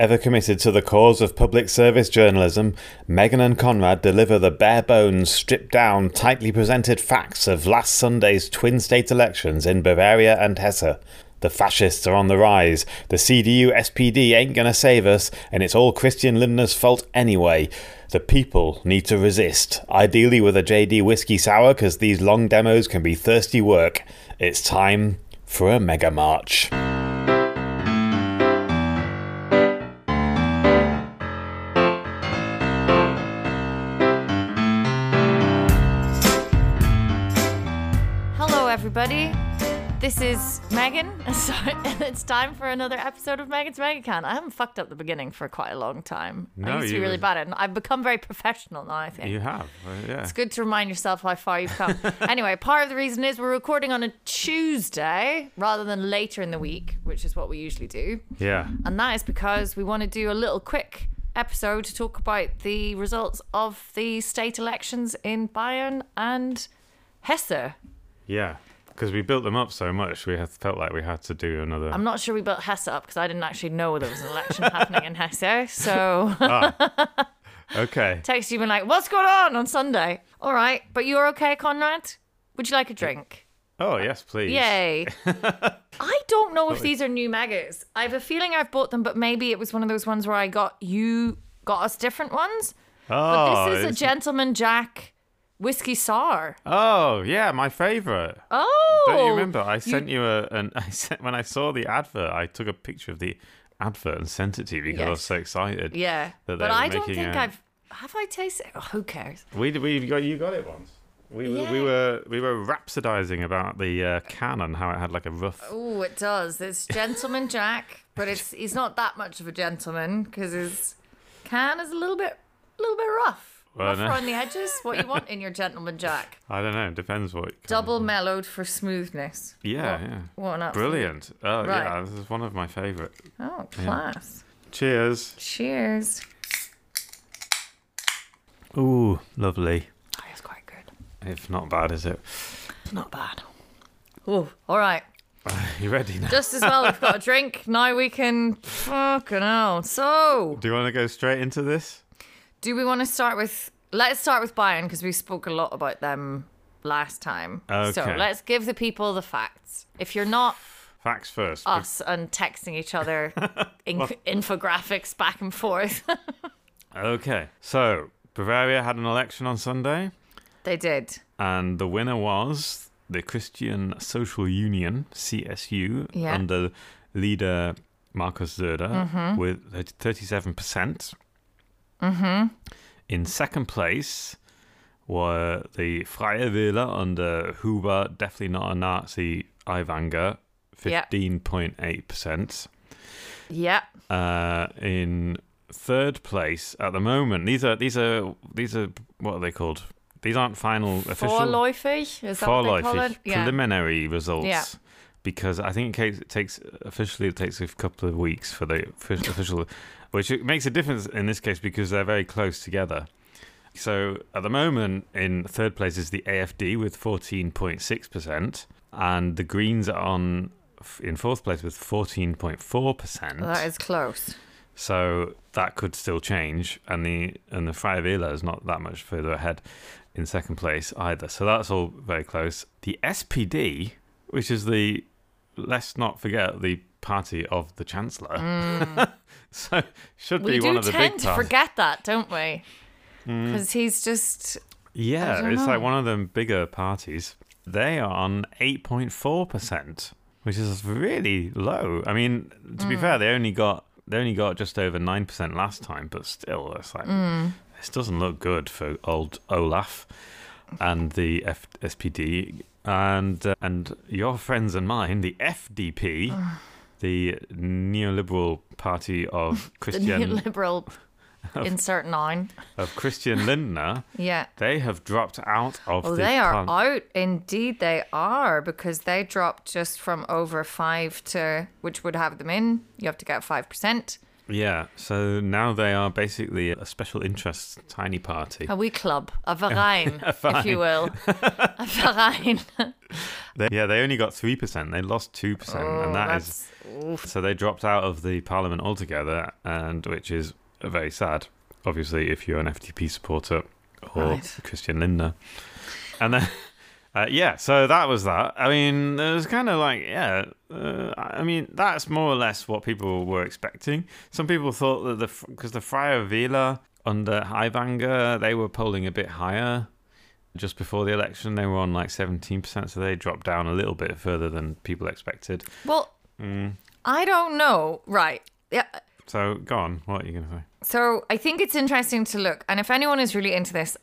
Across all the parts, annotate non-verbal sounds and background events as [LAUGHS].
Ever committed to the cause of public service journalism, Megan and Konrad deliver the bare bones, stripped down, tightly presented facts of last Sunday's twin state elections in Bavaria and Hesse. The fascists are on the rise, the CDU SPD ain't gonna save us, and it's all Christian Lindner's fault anyway. The people need to resist, ideally with a JD whiskey sour, because these long demos can be thirsty work. It's time for a mega march. This is Megan. [LAUGHS] And it's time for another episode of Megan's Megacan. I haven't fucked up the beginning for quite a long time. No, I used to be you- really bad at it. and I've become very professional now, I think. You have, uh, yeah. It's good to remind yourself how far you've come. [LAUGHS] anyway, part of the reason is we're recording on a Tuesday rather than later in the week, which is what we usually do. Yeah. And that is because we want to do a little quick episode to talk about the results of the state elections in Bayern and Hesse. Yeah, because we built them up so much, we felt like we had to do another. I'm not sure we built Hesse up because I didn't actually know there was an election [LAUGHS] happening in Hesse. So ah. [LAUGHS] okay. text you been like, "What's going on on Sunday?" All right, but you're okay, Konrad? Would you like a drink? Oh yes, please. Yay! [LAUGHS] I don't know if these are new megas. I have a feeling I've bought them, but maybe it was one of those ones where I got you got us different ones. Oh, But this is a oh, Gentleman Jack whiskey sour. oh yeah, my favorite. Oh, Don't you remember? I sent you a an. [LAUGHS] I sent when I saw the advert. I took a picture of the advert and sent it to you because I was so excited. Yeah, but I don't think a- I've have I tasted. Oh, who cares? We we got you got it once. We were we were we were rhapsodizing about the uh, can and how it had like a rough. Oh, it does. It's Gentleman Jack, but it's he's not that much of a gentleman because his can is a little bit, a little bit rough. Well, rough around the edges. What you want in your Gentleman Jack? [LAUGHS] I don't know. Depends what. kind of- Double mellowed for smoothness. Yeah, What- yeah. What an absolute- Brilliant. Oh yeah, this is one of my favorite. Oh, class. Cheers. Cheers. Ooh, lovely. Oh, it's quite good. If not bad, is it? It's not bad. Oh, all right. [LAUGHS] You ready now? Just as well we've got a [LAUGHS] drink. Now we can. Fucking hell. So, Do you want to go straight into this? Do we want to start with. Let's start with Bayern because we spoke a lot about them last time. Okay. So, let's give the people the facts. If you're not Facts first. us and texting each other [LAUGHS] in- infographics back and forth, [LAUGHS] Okay. So Bavaria had an election on Sunday, they did. and the winner was the Christian Social Union (CSU) Yeah. under leader Markus Söder Mm-hmm. with thirty-seven percent. Mm-hmm. In second place were the Freie Wähler under Hubert, definitely not a Nazi, Aiwanger, fifteen point eight percent. Yeah. Uh, in third place at the moment, these are these are these are what are they called? These aren't final official Vorläufig? Is that what they call vorläufig? Yeah. preliminary results. Yeah. Because I think it takes, it takes officially it takes a couple of weeks for the official, which makes a difference in this case because they're very close together. So at the moment, in third place is the AFD with fourteen point six percent, and the Greens are on in fourth place with fourteen point four percent. That is close. So that could still change, and the and the Freie Wähler is not that much further ahead in second place either. So that's all very close. The SPD, which is the let's not forget the party of the Chancellor, [LAUGHS] so should Mm. We be one of the big. We do tend to forget that, don't we? Because he's just. Yeah, it's know. like one of them bigger parties. They are on eight point four percent, which is really low. I mean, to Mm. be fair, they only got they only got just over nine percent last time, but still, it's like Mm. this doesn't look good for old Olaf and the F- SPD and uh, and your friends and mine, the FDP, the neoliberal party of [LAUGHS] Christian neoliberal [LAUGHS] insert nine. of Christian Lindner. [LAUGHS] Yeah. They have dropped out of Oh, the they are out. Indeed, they are because they dropped just from over five to, which would have them in. You have to get five percent. Yeah, so now they are basically a special interest tiny party. A wee club, a verein, A if you will. a verein. They, yeah, they only got 3%. They lost 2%. Oh, and that is that's oof. So they dropped out of the parliament altogether, and which is very sad, obviously, if you're an FDP supporter or Right. Christian Lindner. And then, [LAUGHS] uh, yeah, so that was that. I mean, it was kind of like, yeah, uh, I mean, that's more or less what people were expecting. Some people thought that the because the Freie Wähler under Aiwanger, they were polling a bit higher. Just before the election, they were on like 17%, so they dropped down a little bit further than people expected. Well, Mm. I don't know. Right. Yeah. So go on. What are you going to say? So I think it's interesting to look, and if anyone is really into this,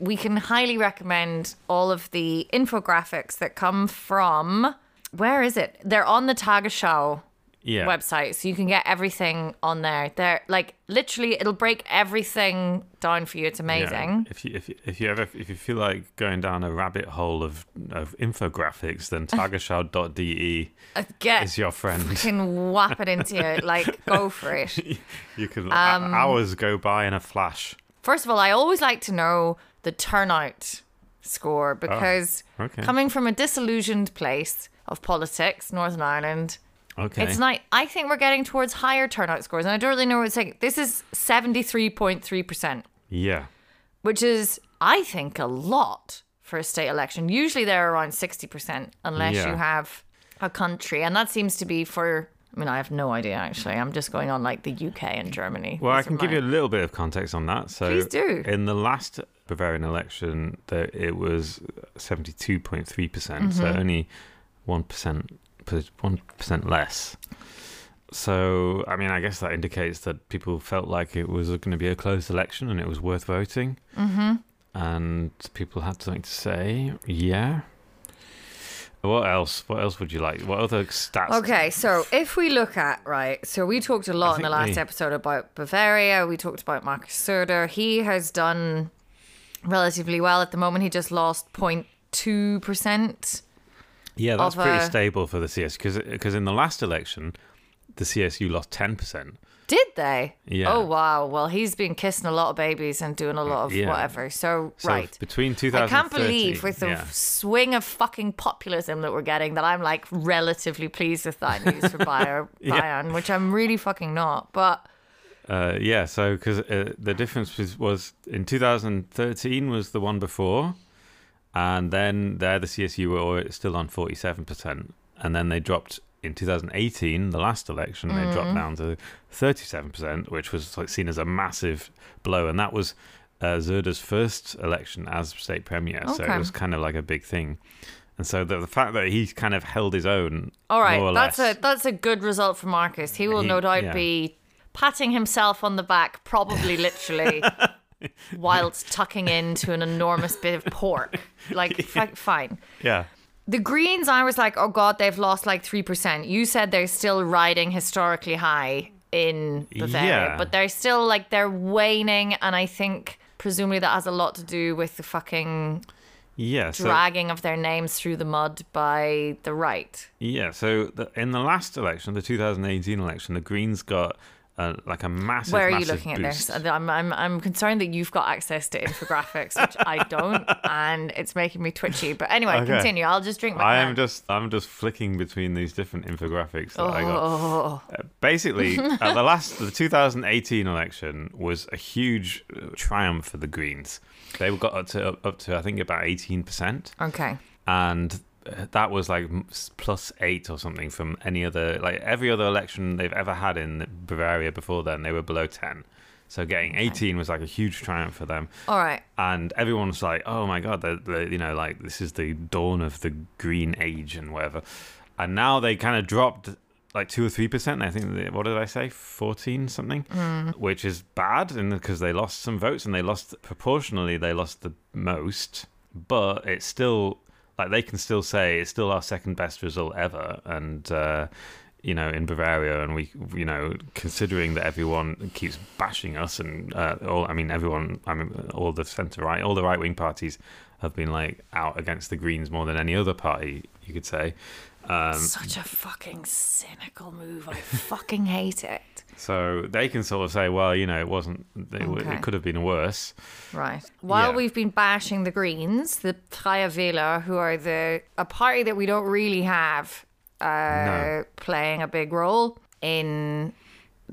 we can highly recommend all of the infographics that come from. Where is it? They're on the Tagesschau Yeah. website, so you can get everything on there. They're like literally, it'll break everything down for you. It's Yeah. amazing. If you if you, if you ever if you feel like going down a rabbit hole of of infographics, then [LAUGHS] tagesschau.de Uh, Get is your friend. You can whap it into you. [LAUGHS] Like, go for it. [LAUGHS] You can Um, hours go by in a flash. First of all, I always like to know the turnout score because Okay. coming from a disillusioned place of politics, Northern Ireland, Okay. it's not. I think we're getting towards higher turnout scores, and I don't really know what it's like. This is seventy three point three percent, yeah. which is, I think, a lot for a state election. Usually they're around sixty percent, unless Yeah. you have a country, and that seems to be for. I mean, I have no idea actually. I'm just going on like the UK and Germany. Well, I These are can give you a little bit of context on that. So, Please do. In the last Bavarian election, it was seventy-two point three percent, so Mm-hmm. only one percent, one percent less. So, I mean, I guess that indicates that people felt like it was going to be a close election and it was worth voting. Mm-hmm. And people had something to say. Yeah. What else? What else would you like? What other stats? Okay, so if we look at right, so we talked a lot in the last episode about Bavaria. We talked about Markus Söder. He has done relatively well at the moment. He just lost 0.2 percent. Yeah, that's pretty a- stable for the CS because in the last election, the CSU lost ten percent. Did they? Yeah. Oh wow. Well, he's been kissing a lot of babies and doing a lot of Yeah. whatever. So, So right. between 2000 I 2013, can't believe with the yeah. swing of fucking populism that we're getting that I'm like relatively pleased with that news for [LAUGHS] Bayern, Yeah. Bayern which I'm really fucking not. But Uh, yeah, so because uh, the difference was, was in 2013 was the one before, and then there the CSU were still on 47%, and then they dropped in 2018, the last election, they Mm. dropped down to 37%, which was like seen as a massive blow, and that was uh, Söder's first election as state premier, so it was kind of like a big thing. And so the, the fact that he kind of held his own, All right, that's less, a that's a good result for Markus. He will He- no doubt yeah. be patting himself on the back, probably literally, [LAUGHS] whilst tucking into an enormous bit of pork. Like, [LAUGHS] fi- fine. yeah, The Greens, I was like, oh god, they've lost like three percent. You said they're still riding historically high in Bavaria, Yeah. but they're still like they're waning, and I think presumably that has a lot to do with the fucking yeah. So, dragging of their names through the mud by the right. Yeah, so the, in the last election, the 2018 election, the Greens got uh, like a massive. Where are you massive looking at this? I'm, I'm, I'm concerned that you've got access to infographics, which I don't, [LAUGHS] and it's making me twitchy. But anyway, Okay. continue. I'll just drink my I am just I'm just flicking between these different infographics that I got. Oh, Uh, basically, [LAUGHS] uh, the last the 2018 election was a huge uh, triumph for the Greens. They got up to up, up to I think about 18 percent. okay. and that was like plus eight or something from any other like every other election they've ever had in Bavaria before then they were below 10 so getting 18 was like a huge triumph for them All right. and everyone was like oh my god they're, they're, you know like this is the dawn of the green age and whatever and now they kind of dropped like two or three percent. I think they, what did I say, fourteen something, mm-hmm. which is bad, and because they lost some votes and they lost proportionally, they lost the most. But it's still like they can still say it's still our second best result ever, and uh, you know in Bavaria, and we you know considering that everyone keeps bashing us, and uh, all I mean everyone, I mean all the centre right, all the right wing parties have been like out against the Greens more than any other party, you could say. Um, Such a fucking cynical move. I fucking hate it. So they can sort of say, well, you know, it wasn't. It, Okay. it could have been worse. Right. While Yeah. we've been bashing the Greens, the Freie Wähler, who are the a party that we don't really have uh, No. playing a big role in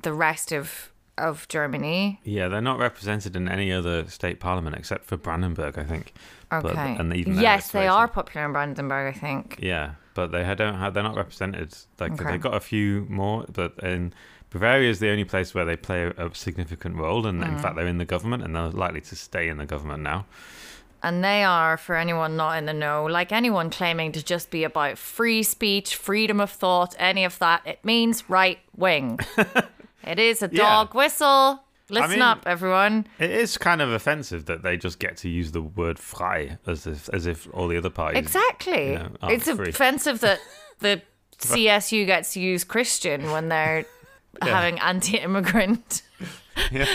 the rest of of Germany. Yeah, they're not represented in any other state parliament except for Brandenburg, I think. But- Okay. and even yes, they are popular in Brandenburg, I think. Yeah, but they don't have. They're not represented. Like Okay. they've got a few more, but in Bavaria is the only place where they play a, a significant role, and Mm. in fact they're in the government, and they're likely to stay in the government now. And they are, for anyone not in the know, like anyone claiming to just be about free speech, freedom of thought, any of that, it means right wing. [LAUGHS] it is a Yeah. dog whistle. Listen mean- up, everyone. It is kind of offensive that they just get to use the word "frei" as if as if all the other parties. Exactly. you know, it's free. offensive that [LAUGHS] the CSU gets to use Christian when they're having anti-immigrant. [LAUGHS] Yeah.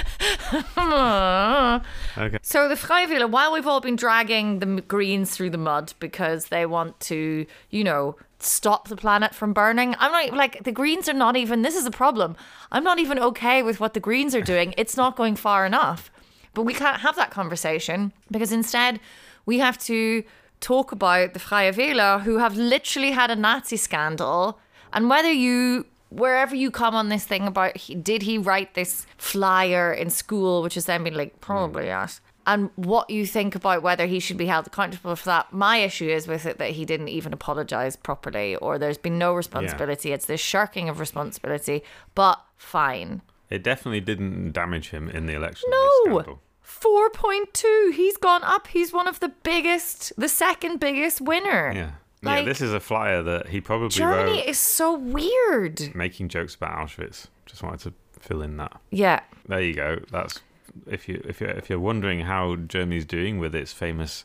[LAUGHS] Okay. So the Freiwilligen, while we've all been dragging the Greens through the mud because they want to, you know, stop the planet from burning, I'm not like the Greens are not even. This is a problem. I'm not even okay with what the Greens are doing. It's not going far enough. But we can't have that conversation because instead we have to talk about the Freie Wähler who have literally had a Nazi scandal and whether you wherever you come on this thing about he, did he write this flyer in school which has then been like probably mm. yes and what you think about whether he should be held accountable for that my issue is with it that he didn't even apologize properly or there's been no responsibility. It's this shirking of responsibility but fine. It definitely didn't damage him in the election. no! 4.2 he's gone up. He's one of the biggest the second biggest winner. Yeah. Like- yeah, this is a flyer that he probably germany wrote is so weird making jokes about Auschwitz. Just wanted to fill in that. yeah There you go. That's if you if you if you're wondering how Germany's doing with its famous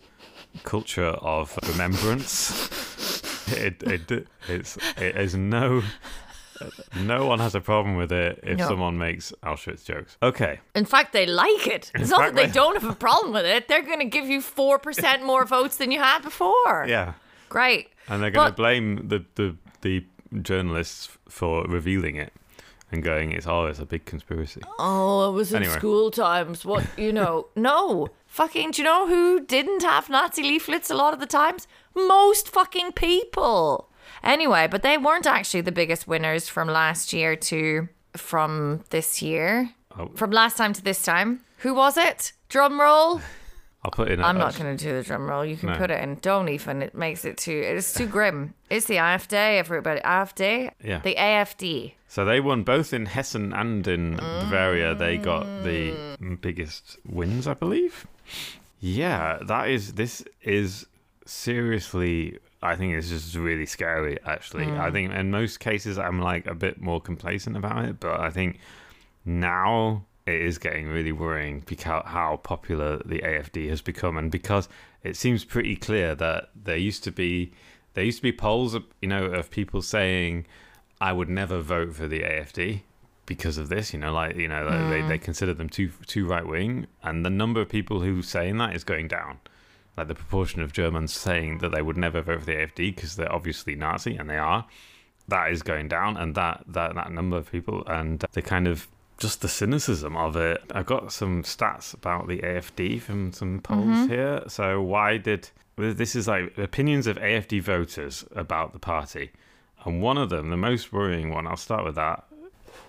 culture of remembrance, [LAUGHS] it it it's it is no no one has a problem with it if No. someone makes Auschwitz jokes. Okay. In fact, they like it. It's not that they they- don't have a problem with it. They're going to give you 4% more votes than you had before. Yeah. Great. And they're going to blame the, the the journalists for revealing it and going, it's oh, it's a big conspiracy. Oh, it was in Anyway. school times. What, you know? [LAUGHS] no. Fucking, do you know who didn't have Nazi leaflets a lot of the times? Most fucking people. Anyway, but they weren't actually the biggest winners from last year to from this year. Oh. From last time to this time. Who was it? Drum roll. [LAUGHS] I'll put in. a- I'm not going to do the drum roll. You can No. put it in. Don't even. It makes it too. It's too [LAUGHS] grim. It's the AfD. Everybody. AfD. Yeah. The AFD. So they won both in Hessen and in mm. Bavaria. They got the biggest wins, I believe. Yeah, that is. This is seriously. I think it's just really scary. Actually, I mm. think in most cases I'm like a bit more complacent about it, but I think now it is getting really worrying because how popular the AFD has become, and because it seems pretty clear that there used to be there used to be polls, of, you know, of people saying, "I would never vote for the AFD." Because of this, you know, like you know, like, they hmm. they consider them too too right wing, and the number of people who saying that is going down. Like the proportion of Germans saying that they would never vote for the AFD because they're obviously Nazi, and they are that is going down and that that that number of people and the kind of just the cynicism of it. I've got some stats about the afd from some polls here. So why did this is like opinions of afd voters about the party. And one of them the most worrying one i'll start with that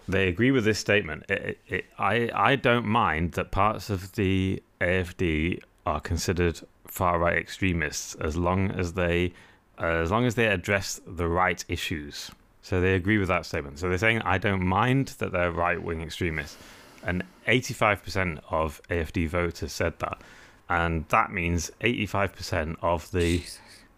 they agree with this statement. It, it, it, i i don't mind that parts of the afd are considered far right extremists as long as they uh, as long as they address the right issues. So they agree with that statement. So they're saying, I don't mind that they're right wing extremists. And 85% of AFD voters said that. And that means 85% of the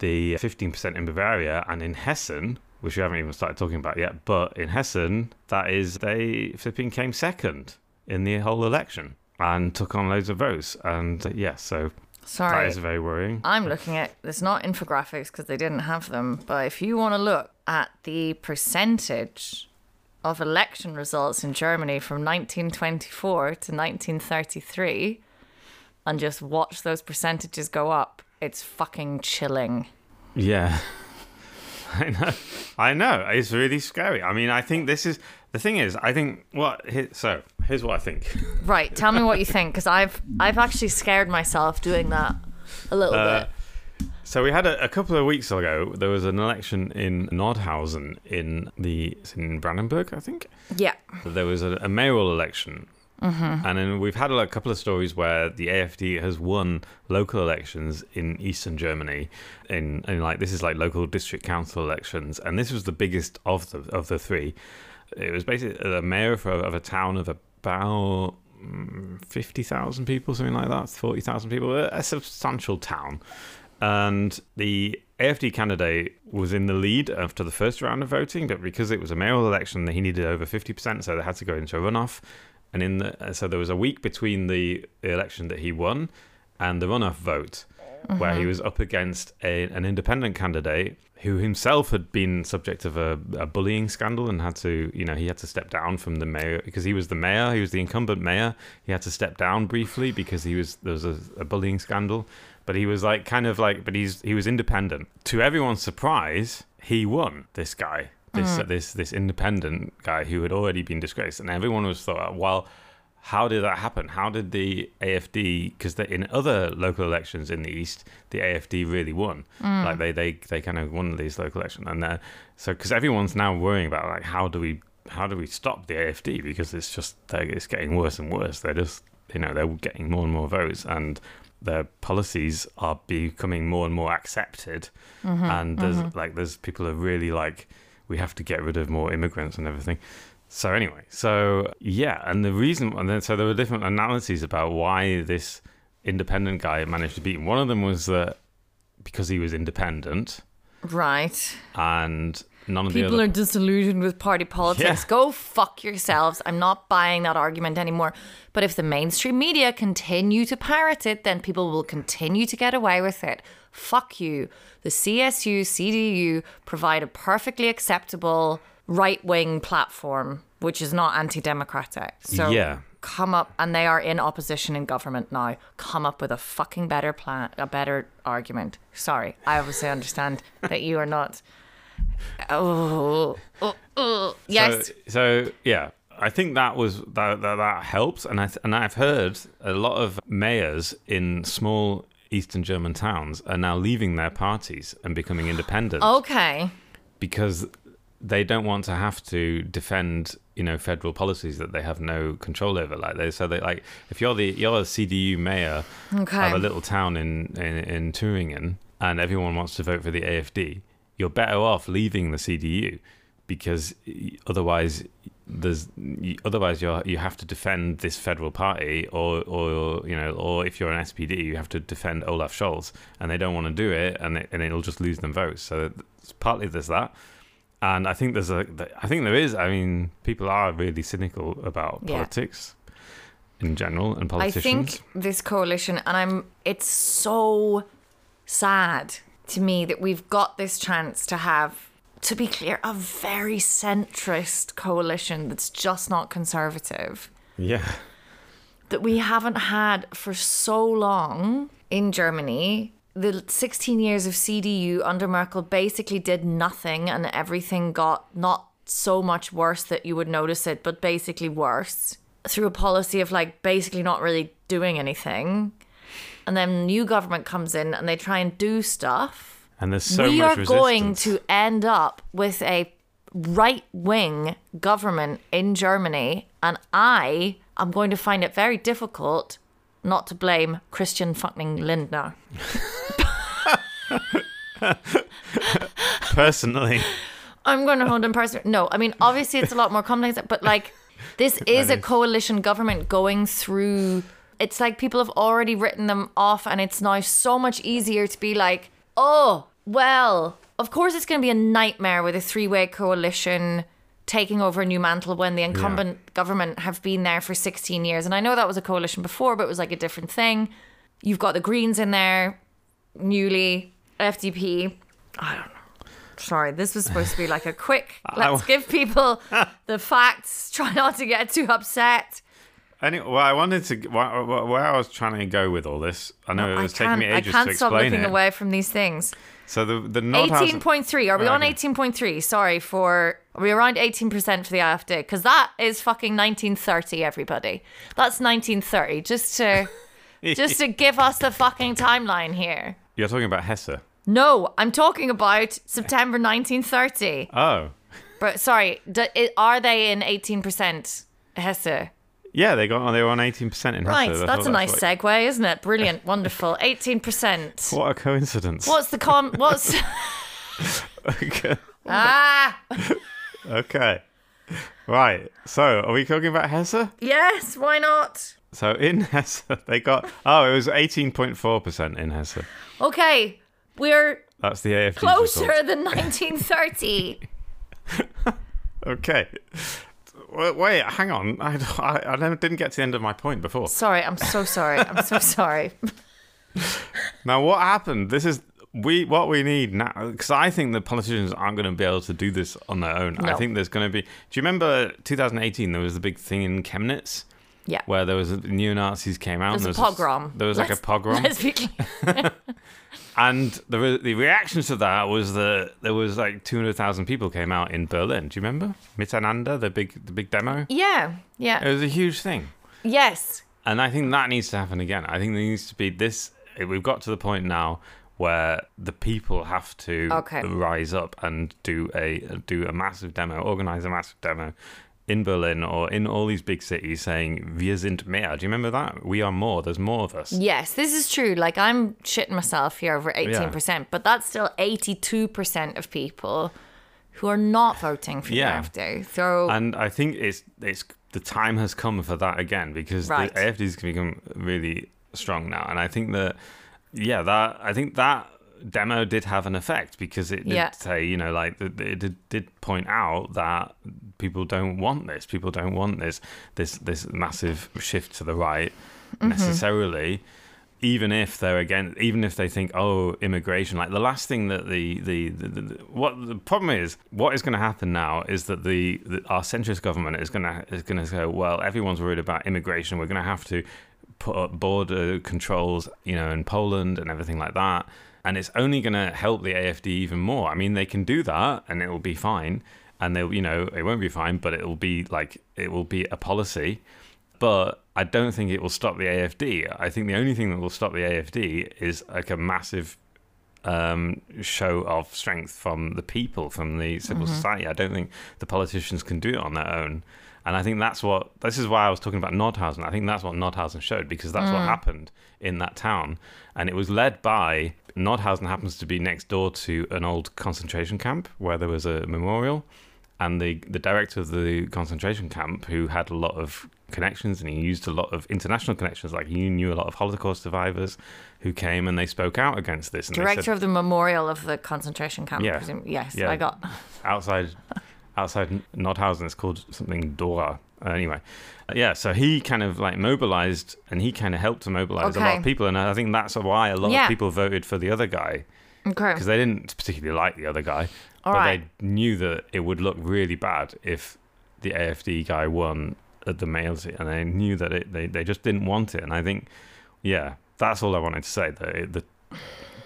the 15% in Bavaria and in Hessen, which we haven't even started talking about yet, but in Hessen, that is, they flipping came second in the whole election and took on loads of votes. And uh, yeah, so that Sorry. is very worrying. I'm looking at. It's not infographics because they didn't have them. But if you want to look at the percentage of election results in Germany from 1924 to 1933, and just watch those percentages go up, it's fucking chilling. Yeah. [LAUGHS] I know. I know. It's really scary. I mean, I think this is The thing is, I think what here, so here's what I think. Right. Tell me what you think, because I've I've actually scared myself doing that a little Uh, bit. So we had a, a couple of weeks ago. There was an election in Nordhausen in the in Brandenburg, I think. Yeah. There was a, a mayoral election, Mm-hmm. and then we've had a, couple of stories where the AFD has won local elections in eastern Germany. In, in like this is like local district council elections, and this was the biggest of the of the three. It was basically the mayor for, of a town of about mm, fifty thousand people, something like that, forty thousand people, a, substantial town. And the AFD candidate was in the lead after the first round of voting, but because it was a mayoral election, he needed over 50%, so they had to go into a runoff. And in the, so there was a week between the election that he won and the runoff vote, where he was up against a, an independent candidate who himself had been subject of a, a bullying scandal and had to, you know, he had to step down from the mayor because he was the mayor, he was the incumbent mayor. He had to step down briefly because he was there was a, a bullying scandal, but he was like kind of like, but he's he was independent. To everyone's surprise, he won. This guy, this mm. this this independent guy who had already been disgraced, and everyone was thought, well, how did that happen? How did the AFD? Because in other local elections in the east, the AFD really won. Mm. Like they they they kind of won these local elections, and uh, so because everyone's now worrying about like how do we how do we stop the AFD because it's just it's getting worse and worse. They're just you know they're getting more and more votes and their policies are becoming more and more accepted mm-hmm. and there's mm-hmm. like there's people are really like we have to get rid of more immigrants and everything so anyway so yeah and the reason and then so there were different analyses about why this independent guy managed to beat him one of them was that because he was independent Right. and none of the People are disillusioned with party politics. Yeah. Go fuck yourselves. I'm not buying that argument anymore. But if the mainstream media continue to parrot it, then people will continue to get away with it. Fuck you. The CSU, CDU provide a perfectly acceptable right wing platform, which is not anti democratic. So Yeah. come up, and they are in opposition in government now. Come up with a fucking better plan, a better argument. Sorry, I obviously understand that you are not. Oh, oh, oh. yes. So, so yeah, I think that was that that, that helps, and I th- and I've heard a lot of mayors in small Eastern German towns are now leaving their parties and becoming independent okay. because they don't want to have to defend you know federal policies that they have no control over. Like they so they like if you're the you're a CDU mayor Okay. of a little town in, in in Thüringen and everyone wants to vote for the AFD, you're better off leaving the CDU because otherwise there's otherwise you you have to defend this federal party or or you know or if you're an SPD you have to defend Olaf Scholz and they don't want to do it and it, and it'll just lose them votes. So it's partly there's that. And I think there's a, I think there is. I mean, people are really cynical about Yeah. politics in general and politicians. I think this coalition, and I'm, it's so sad to me that we've got this chance to have, to be clear, a very centrist coalition that's just not conservative. yeah, that we haven't had for so long in Germany. The 16 years of CDU under Merkel basically did nothing, and everything got not so much worse that you would notice it, but basically worse through a policy of like basically not really doing anything. And then new government comes in and they try and do stuff and there's so we much are resistance. going to end up with a right wing government in Germany, and I am going to find it very difficult not to blame Christian fucking Lindner. [LAUGHS] personally. I'm going to hold him personally. No, I mean, obviously it's a lot more complex, but like, this [LAUGHS] is a coalition government going through. It's like people have already written them off, and it's now so much easier to be like, oh, well, of course it's going to be a nightmare with a three way coalition taking over a new mantle when the incumbent government have been there for 16 years. And I know that was a coalition before, but it was like a different thing. You've got the Greens in there, newly, FDP. I don't know. Sorry, this was supposed to be like a quick. [LAUGHS] Let's give people [LAUGHS] the facts. Try not to get too upset. Anyway, well, I wanted to where, where I was trying to go with all this. I know it I was taking can't, me I ages can't to stop explain looking it. away from these things. So the the Nordhausen, 18.3. Are we oh, on 18.3? Sorry for. Are we around 18% for the AfD? Because that is fucking 1930, everybody. That's 1930. Just to. [LAUGHS] Just to give us the fucking timeline here. You're talking about Hesse. No, I'm talking about September 1930. Oh, But sorry, d- i- are they in 18% Hesse? Yeah, they got they were on eighteen percent in Hesse. Right, I that's a nice segue, isn't it? Brilliant, [LAUGHS] wonderful. 18%. What a coincidence. What's the con? What's. [LAUGHS] [LAUGHS] okay. ah! okay. Right. So, are we talking about Hesse? Yes, why not? So in Hesse, they got oh, it was eighteen point four percent in Hesse. Okay, we're That's the AFD. closer than 1930. Okay. Wait, wait, hang on. [LAUGHS] I, I, I didn't get to the end of my point before. sorry, I'm so sorry. I'm so [LAUGHS] sorry. Now, what happened? This is we what we need now because I think the politicians aren't going to be able to do this on their own. I think there's going to be. Do you remember 2018? There was the big thing in Chemnitz Yeah. where there was neo Nazis came out. There's and a there was pogrom. there was like a Let's- pogrom, Let's be clear. [LAUGHS] and the the reactions to that was that there was like 200,000 people came out in Berlin. Do you remember Miteinander, the big the big demo? Yeah, yeah. It was a huge thing. Yes. And I think that needs to happen again. I think there needs to be this. We've got to the point now where the people have to Okay. rise up and do a do a massive demo, organize a massive demo in Berlin or in all these big cities, saying "Wir sind mehr." Do you remember that? We are more. There's more of us. Yes, this is true. Like I'm shitting myself here over 18%, but that's still 82% of people who are not voting for Yeah. the AfD. So And I think it's it's the time has come for that again because Right. the AFD's become really strong now, and I think that yeah, that I think that demo did have an effect because it did Yeah. say you know like it did, did point out that people don't want this, people don't want this this this massive shift to the right Mm-hmm. necessarily. Even if they're again, even if they think, oh, immigration, like the last thing that the the, the, the, the what the problem is, what is going to happen now is that the, the our centrist government is going to is going to go, well, everyone's worried about immigration, we're going to have to put up border controls, you know, in Poland and everything like that, and it's only going to help the AFD even more. I mean, they can do that and it will be fine, and they'll, you know, it won't be fine, but it will be like it will be a policy but I don't think it will stop the AFD. I think the only thing that will stop the AFD is like a massive um, show of strength from the people, from the civil society. I don't think the politicians can do it on their own. And I think that's what, this is why I was talking about Nordhausen. I think that's what Nordhausen showed because that's what happened in that town. And it was led by, Nordhausen happens to be next door to an old concentration camp where there was a memorial and the the director of the concentration camp who had a lot of connections and he used a lot of international connections like he knew a lot of holocaust survivors who came and they spoke out against this director said of the memorial of the concentration camp. Yeah. Yes, Yeah. I got. outside outside Nordhausen it's called something Dora Uh, anyway uh, yeah so he kind of like mobilized and he kind of helped to mobilize a lot Okay. of people and I think that's why a lot Yeah. of people voted for the other guy Okay. because they didn't particularly like the other guy, All but right. they knew that it would look really bad if the AFD guy won at the seat, and they knew that it, they they just didn't want it. And I think, yeah, that's all I wanted to say. That it, that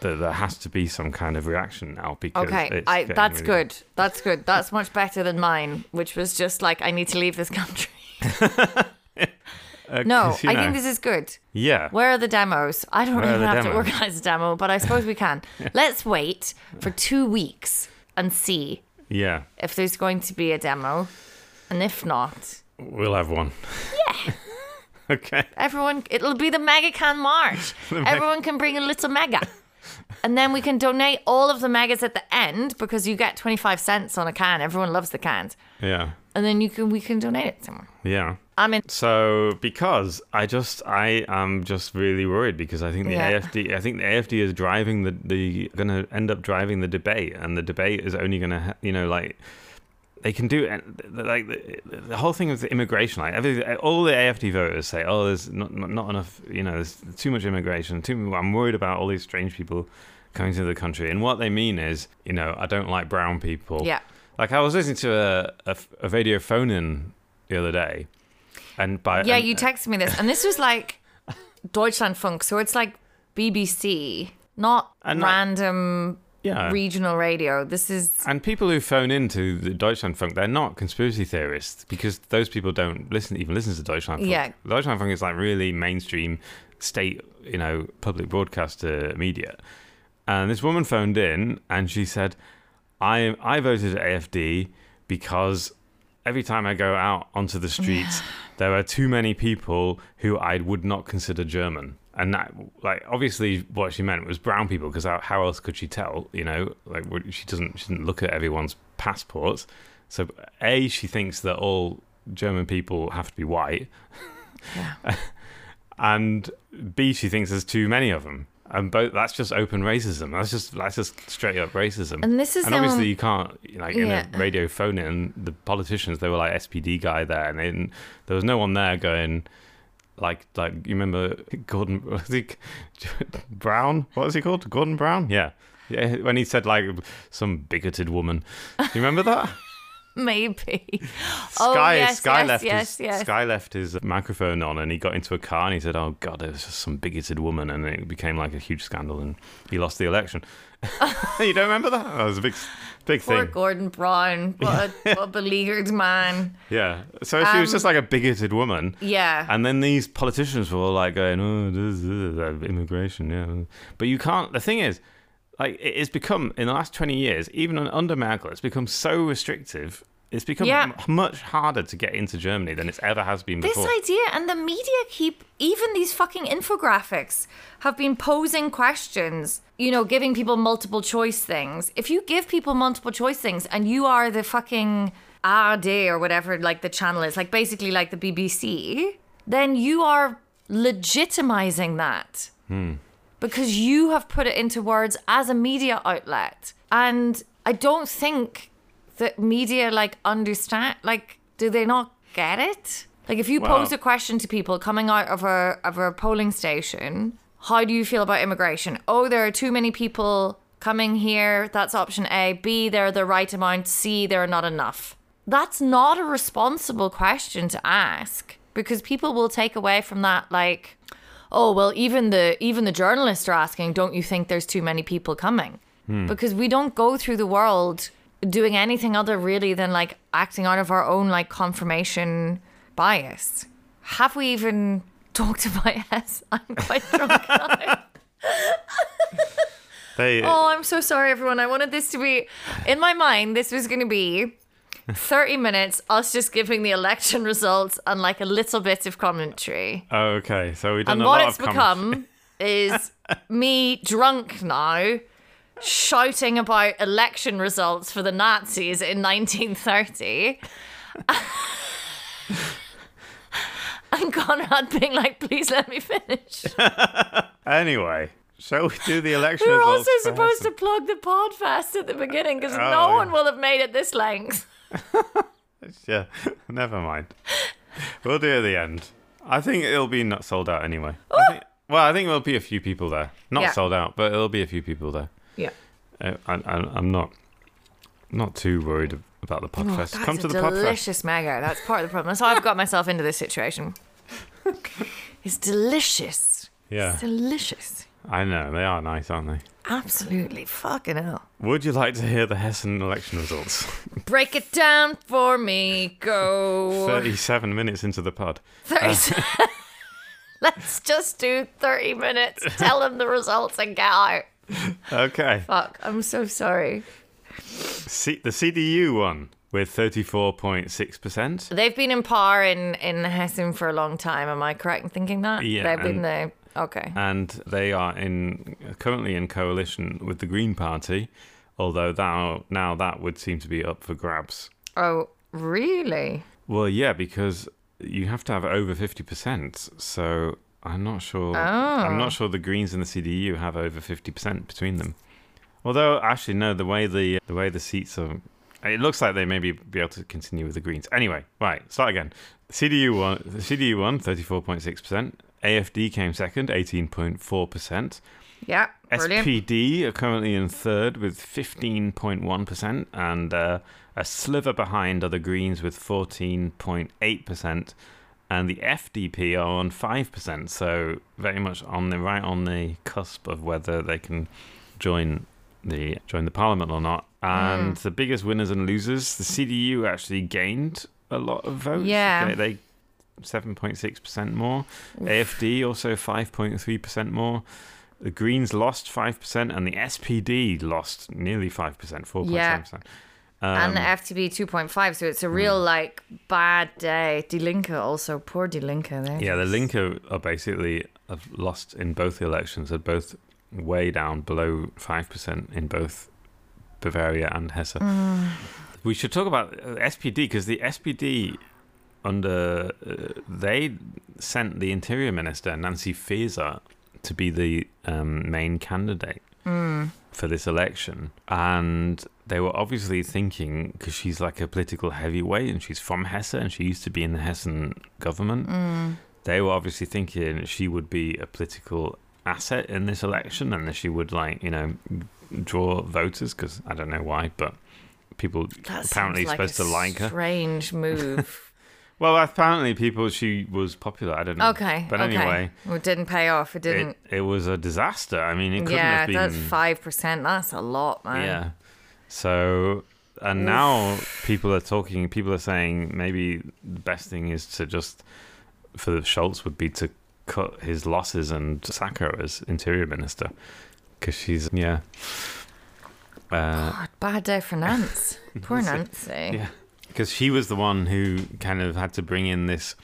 that there has to be some kind of reaction now because Okay, it's I that's really- good. That's good. That's much better than mine, which was just like I need to leave this country. [LAUGHS] Uh, No, [LAUGHS] you I know, think this is good. yeah. Where are the demos? I don't Where even have to organize a demo, but I suppose we can. [LAUGHS] Let's wait for two weeks and see Yeah, if there's going to be a demo, and if not, we'll have one. Yeah. okay. everyone it'll be the mega can march. everyone can bring a little mega. And then we can donate all of the megas at the end because you get 25 cents on a can. Everyone loves the cans. Yeah. And then you can we can donate it somewhere. Yeah. I'm in So because I just I am just really worried because I think the Yeah. AFD I think the AFD is driving the the going to end up driving the debate and the debate is only going to you know like they can do it like the, the whole thing with the immigration like every, all the AFD voters say oh there's not, not not enough you know there's too much immigration too I'm worried about all these strange people coming to the country and what they mean is you know I don't like brown people Yeah. like I was listening to a a, a radio phone in the other day And by Yeah, and- you uh, texted me this, and this was like Deutschlandfunk, so it's like BBC, not And like- random yeah. regional radio. This is And people who phone into the Deutschlandfunk, they're not conspiracy theorists because those people don't listen, even listen to Deutschlandfunk. Yeah. Deutschlandfunk is like really mainstream state, you know, public broadcaster media. And this woman phoned in and she said, "I I voted AFD because every time I go out onto the [SIGHS] streets, there are too many people who I would not consider German." And that, like, obviously, what she meant was brown people, because how, how else could she tell? You know, like, she doesn't, she didn't look at everyone's passports. So, a, she thinks that all German people have to be white, yeah. [LAUGHS] and b, she thinks there's too many of them. And both, that's just open racism. That's just that's just straight up racism. And this is and obviously one- you can't like in Yeah. a radio phone in the politicians. They were like SPD guy there, and they didn't, there was no one there going like like you remember Gordon [LAUGHS] was he [LAUGHS] Brown? What was he called? Gordon Brown? Yeah. Yeah, when he said like some bigoted woman, do you remember that? [LAUGHS] maybe. Oh, Sky, yes, Sky yes, left yes, his yes. Sky left his microphone on, and he got into a car, and he said, "Oh God, it was just some bigoted woman," and it became like a huge scandal, and he lost the election. [LAUGHS] you don't remember that? That was a big, big Poor thing. Poor Gordon Brown. What a, [LAUGHS] what a beleaguered man. Yeah. So she was Um, just like a bigoted woman. Yeah. And then these politicians were all like going, "Oh, this, this, uh, immigration, yeah." But you can't. The thing is, like, it- it's become in the last twenty years, even under Merkel, it's become so restrictive. It's become Yeah. much harder to get into Germany than it's ever has been before. This idea and the media keep even these fucking infographics have been posing questions, you know, giving people multiple choice things. If you give people multiple choice things and you are the fucking ARD or whatever like the channel is, like basically like the BBC, then you are legitimizing that. Hmm. Because you have put it into words as a media outlet. And I don't think that media like understand like do they not get it? Like if you Well- pose a question to people coming out of a of a polling station how do you feel about immigration? Oh there are too many people coming here. That's option a. B they're the right amount. C there are not enough. That's not a responsible question to ask because people will take away from that like oh well even the even the journalists are asking don't you think there's too many people coming? Hmm. Because we don't go through the world doing anything other really than like acting out of our own like confirmation bias have we even [LAUGHS] talked about yes [LAUGHS] i'm quite drunk now. They, [LAUGHS] oh i'm so sorry everyone i wanted this to be in my mind this was going to be 30 minutes us just giving the election results and like a little bit of commentary oh, okay. So we've done and a what lot it's of comments. become is me drunk now shouting about election results for the Nazis in 1930. [LAUGHS] and Konrad being like, please let me finish. [LAUGHS] Anyway, shall we do the election We were also supposed to plug the podfest at the beginning because Oh, no yeah. one will have made it this length. [LAUGHS] Yeah, never mind. We'll do it at the end. I think it'll be not sold out anyway. I think, well, I think there'll be a few people there. Not Yeah. sold out, but it'll be a few people there. Yeah. Uh, I, I, I'm not not too worried about the Podfest. Oh, Come to the Podfest. delicious mega. That's part of the problem. That's how I've got myself into this situation. [LAUGHS] It's delicious. Yeah, It's delicious. I know they are nice, aren't they? Absolutely fucking hell. Would you like to hear the Hessen election results? [LAUGHS] Break it down for me. Go. 37 minutes into the pod. 30 [LAUGHS] Let's just do 30 minutes. Tell them the results and get out. Okay. Fuck. I'm so sorry. C- the CDU won with 34.6%. They've been in power in, in Hessen for a long time. Am I correct in thinking that? Yeah, They've been there. Okay. and they are in currently in coalition with the Green Party, although that now that would seem to be up for grabs. Oh, really? Well, yeah, because you have to have over fifty percent. So I'm not sure. I'm not sure the Greens and the CDU have over fifty percent between them. Although actually no, the way the the way the seats are, it looks like they may be, able to continue with the Greens. Anyway, right, start again. CDU won. The CDU won thirty four point six percent. AFD came second, eighteen point four percent. Yeah. Brilliant. SPD are currently in third with 15.1%, and uh, a sliver behind are the Greens with 14.8%. and the FDP are on five percent. So very much on the right on the cusp of whether they can join the join the parliament or not. And Mm. the biggest winners and losers, the CDU actually gained a lot of votes. Yeah. they. they 7.6% more. AFD also 5.3% more. The Greens lost 5%, and the SPD lost nearly 5%, 4.7%. Yeah. Um, and the FDP 2.5. So it's a real like bad day. Die Linke also. Poor Die Linke. There. yeah, the Linke are basically have lost in both the elections. They're both way down below 5% in both Bavaria and Hesse. We should talk about uh, SPD because the SPD under uh, they sent the interior minister Nancy Faeser to be the um, main candidate for this election, and they were obviously thinking because she's like a political heavyweight and she's from Hesse and she used to be in the Hessen government. They were obviously thinking she would be a political asset in this election and that she would like you know draw voters because I don't know why, but people That apparently like supposed to like her. Strange move. [LAUGHS] Well, apparently people she was popular. I don't know. okay. but okay. anyway, Well, it didn't pay off. It didn't. it, it was a disaster. I mean, it couldn't yeah, have been. that's five percent. That's a lot, man. yeah. So, and now people are talking. People are saying maybe the best thing is to just for the Scholz would be to cut his losses and sack her as interior minister because she's yeah. Uh, God, bad day for Nance. [LAUGHS] Poor Nancy. Yeah, because she was the one who kind of had to bring in this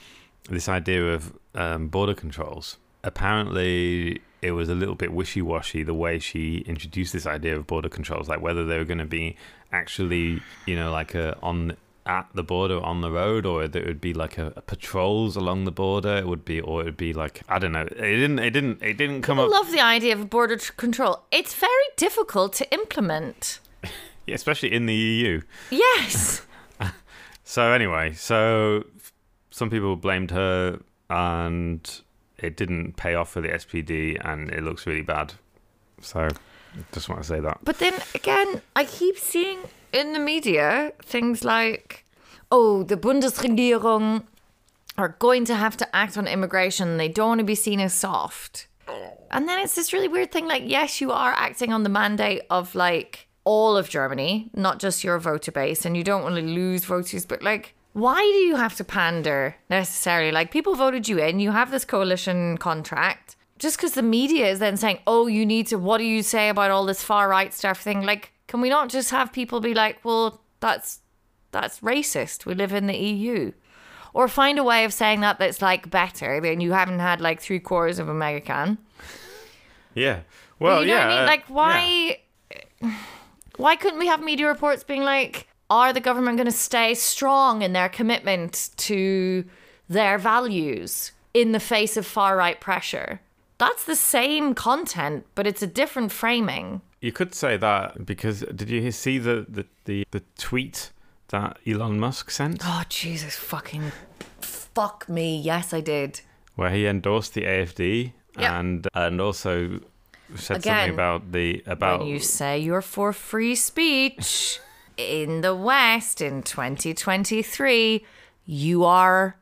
this idea of um, border controls. Apparently, it was a little bit wishy washy the way she introduced this idea of border controls, like whether they were going to be actually, you know, like a on at the border on the road, or that it would be like a, a patrols along the border. It would be, or it would be like I don't know. It didn't. It didn't. It didn't come up I up. love the idea of border tr- control. It's very difficult to implement. [LAUGHS] yeah, especially in the EU. Yes. So anyway, so some people blamed her, and it didn't pay off for the SPD, and it looks really bad. So just want to say that. But then again, I keep seeing in the media things like, oh, the Bundesregierung are going to have to act on immigration. They don't want to be seen as soft. And then it's this really weird thing like, yes, you are acting on the mandate of like all of Germany, not just your voter base, and you don't want to lose voters, but like, why do you have to pander necessarily? Like, people voted you in, you have this coalition contract. Just because the media is then saying, oh, you need to, what do you say about all this far right stuff thing? Like, can we not just have people be like, well, that's that's racist. We live in the EU. Or find a way of saying that that's like better than you haven't had like three quarters of a mega can. Yeah. Well, you know yeah. what I mean? uh, Like, yeah. Why? Couldn't we have media reports being like, "Are the government going to stay strong in their commitment to their values in the face of far right pressure?" That's the same content, but it's a different framing. You could say that because did you see the the, the, the tweet that Elon Musk sent Oh Jesus, fucking fuck me! Yes, I did. where he endorsed the AFD Yeah. and and also said Again, something about the about when you say you're for free speech in the West in 2023, you are.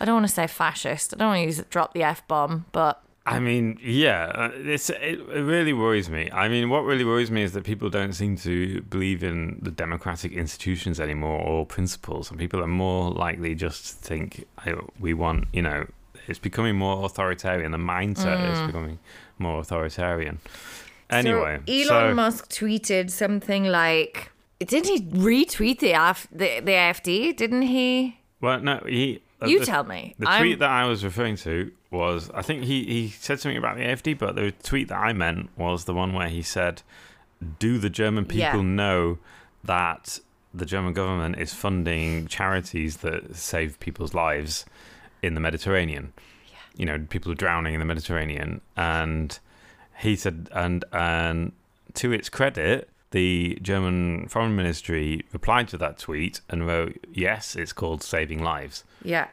I don't want to say fascist. I don't want to use drop the f bomb, but I mean, yeah, uh, it's it, it really worries me. I mean, what really worries me is that people don't seem to believe in the democratic institutions anymore or principles, and people are more likely just to think "Hey, we want, you know, it's becoming more authoritarian. The mindset is becoming more authoritarian. Anyway, so Elon so- Musk tweeted something like, didn't he retweet the Af- the, the AFD? Didn't he? well, no, he. uh, You the- tell me. The I'm- tweet that I was referring to was, I think he, he said something about the AFD, but the tweet that I meant was the one where he said, Do the German people Yeah. know that the German government is funding charities that save people's lives in the Mediterranean? You know, people are drowning in the Mediterranean. And he said, and, and to its credit, the German Foreign Ministry replied to that tweet and wrote, Yes, it's called Saving Lives. Yeah.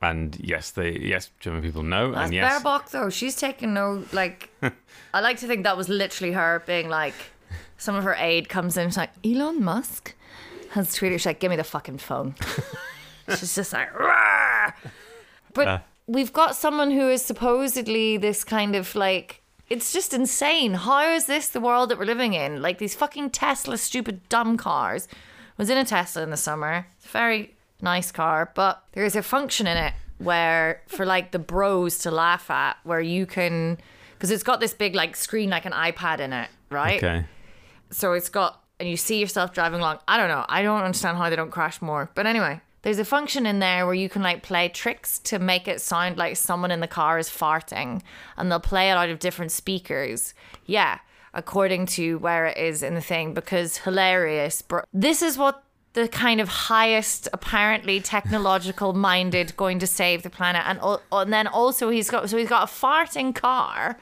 And yes, they yes, German people know, That's and yes, Baerbock, though. She's taken no, like, [LAUGHS] I like to think that was literally her being like, some of her aide comes in, she's like, Elon Musk has tweeted, she's like, give me the fucking phone. [LAUGHS] she's just like, "Rah!" But Uh. We've got someone who is supposedly this kind of like. It's just insane. How is this the world that we're living in? Like these fucking Tesla, stupid, dumb cars. I was in a Tesla in the summer. It's a very nice car, but there is a function in it where for like the bros to laugh at, where you can, because it's got this big like screen like an iPad in it, right? Okay. So it's got, and you see yourself driving along. I don't know. I don't understand how they don't crash more. But anyway, there's a function in there where you can like play tricks to make it sound like someone in the car is farting, and they'll play it out of different speakers. Yeah, according to where it is in the thing, because hilarious. Bro. This is what the kind of highest, apparently technological [LAUGHS] minded, going to save the planet, and and then also he's got so he's got a farting car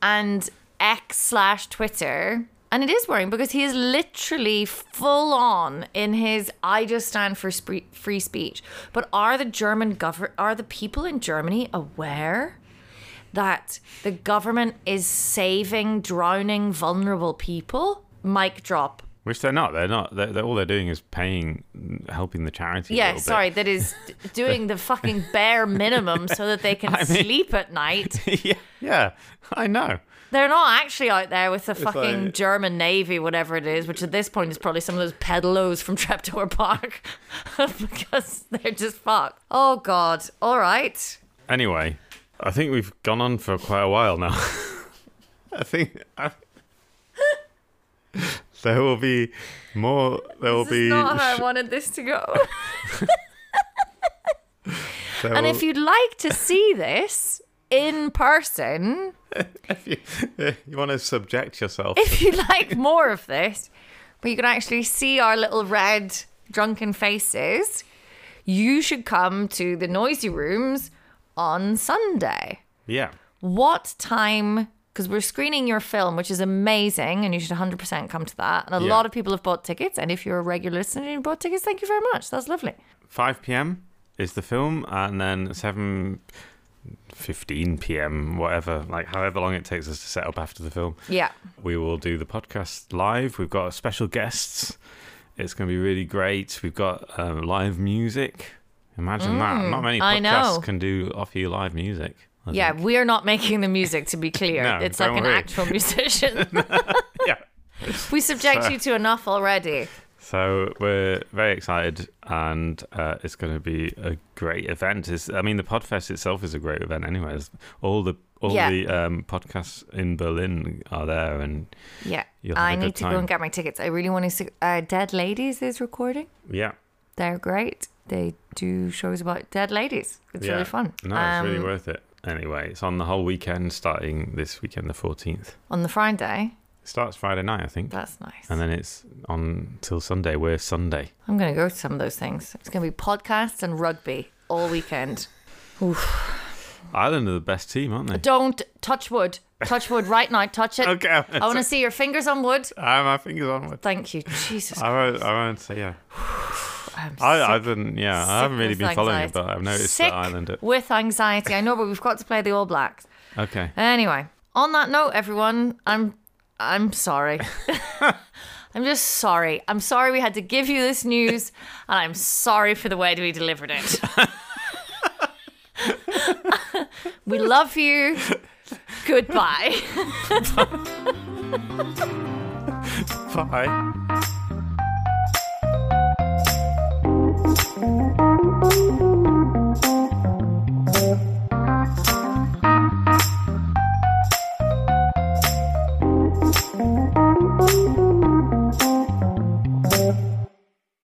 and X slash Twitter. And it is worrying because he is literally full on in his I just stand for spree- free speech. But are the German government, are the people in Germany aware that the government is saving drowning vulnerable people? Mic drop. Which they're not. They're not. They're, they're, all they're doing is paying, helping the charity. a Yeah, bit. sorry, that is [LAUGHS] doing the fucking bare minimum so that they can [LAUGHS] I mean- sleep at night. [LAUGHS] yeah, yeah, I know. They're not actually out there with the fucking like- German Navy, whatever it is, which at this point is probably some of those pedalos from [LAUGHS] Treptower Park [LAUGHS] because they're just fucked. Oh, God. All right. Anyway, I think we've gone on for quite a while now. [LAUGHS] I think I, there will be more. There will This be. is not how I wanted this to go. and will- if you'd like to see this in person, [LAUGHS] if you, you want to subject yourself, if you'd like more of this, where you can actually see our little red drunken faces, you should come to the noisy rooms on Sunday. yeah, what time because we're screening your film which is amazing and you should 100% come to that and a Yeah. lot of people have bought tickets and if you're a regular listener and you bought tickets thank you very much that's lovely 5 p.m. is the film, and then 7. 15 p.m. whatever like however long it takes us to set up after the film yeah we will do the podcast live. We've got special guests. It's going to be really great. We've got um, live music. Imagine that. Not many Mm, podcasts can do offer you live music. I yeah think. we're not making the music to be clear [LAUGHS] No, it's like an worry. actual musician [LAUGHS] yeah. we subject So- you to enough already So we're very excited, and uh, it's going to be a great event. It's, I mean, the Podfest itself is a great event. Anyways, all the all Yeah. the um, podcasts in Berlin are there, and yeah You'll have a i need to go and get my tickets i really want to see uh, dead ladies is recording yeah, they're great they do shows about dead ladies it's yeah. really fun No, it's really Um, worth it. Anyway, it's on the whole weekend, starting this weekend, the fourteenth. on the friday starts Friday night, I think. that's nice And then it's on till Sunday. We're Sunday. I'm going to go to some of those things. It's going to be podcasts and rugby all weekend. [SIGHS] Ireland are the best team, aren't they? Don't touch wood. Touch wood right now. Touch it. Okay. I want to see your fingers on wood. I have my fingers on it. Thank you. Jesus. I won't, I won't say yeah. [SIGHS] I, I've been, yeah, I haven't really been following it, but I've noticed sick that Ireland. With anxiety. I know, but we've got to play the All Blacks. okay. Anyway, on that note, everyone, I'm I'm sorry. [LAUGHS] I'm just sorry. I'm sorry we had to give you this news, and I'm sorry for the way that we delivered it. [LAUGHS] we love you. Goodbye. [LAUGHS] Bye.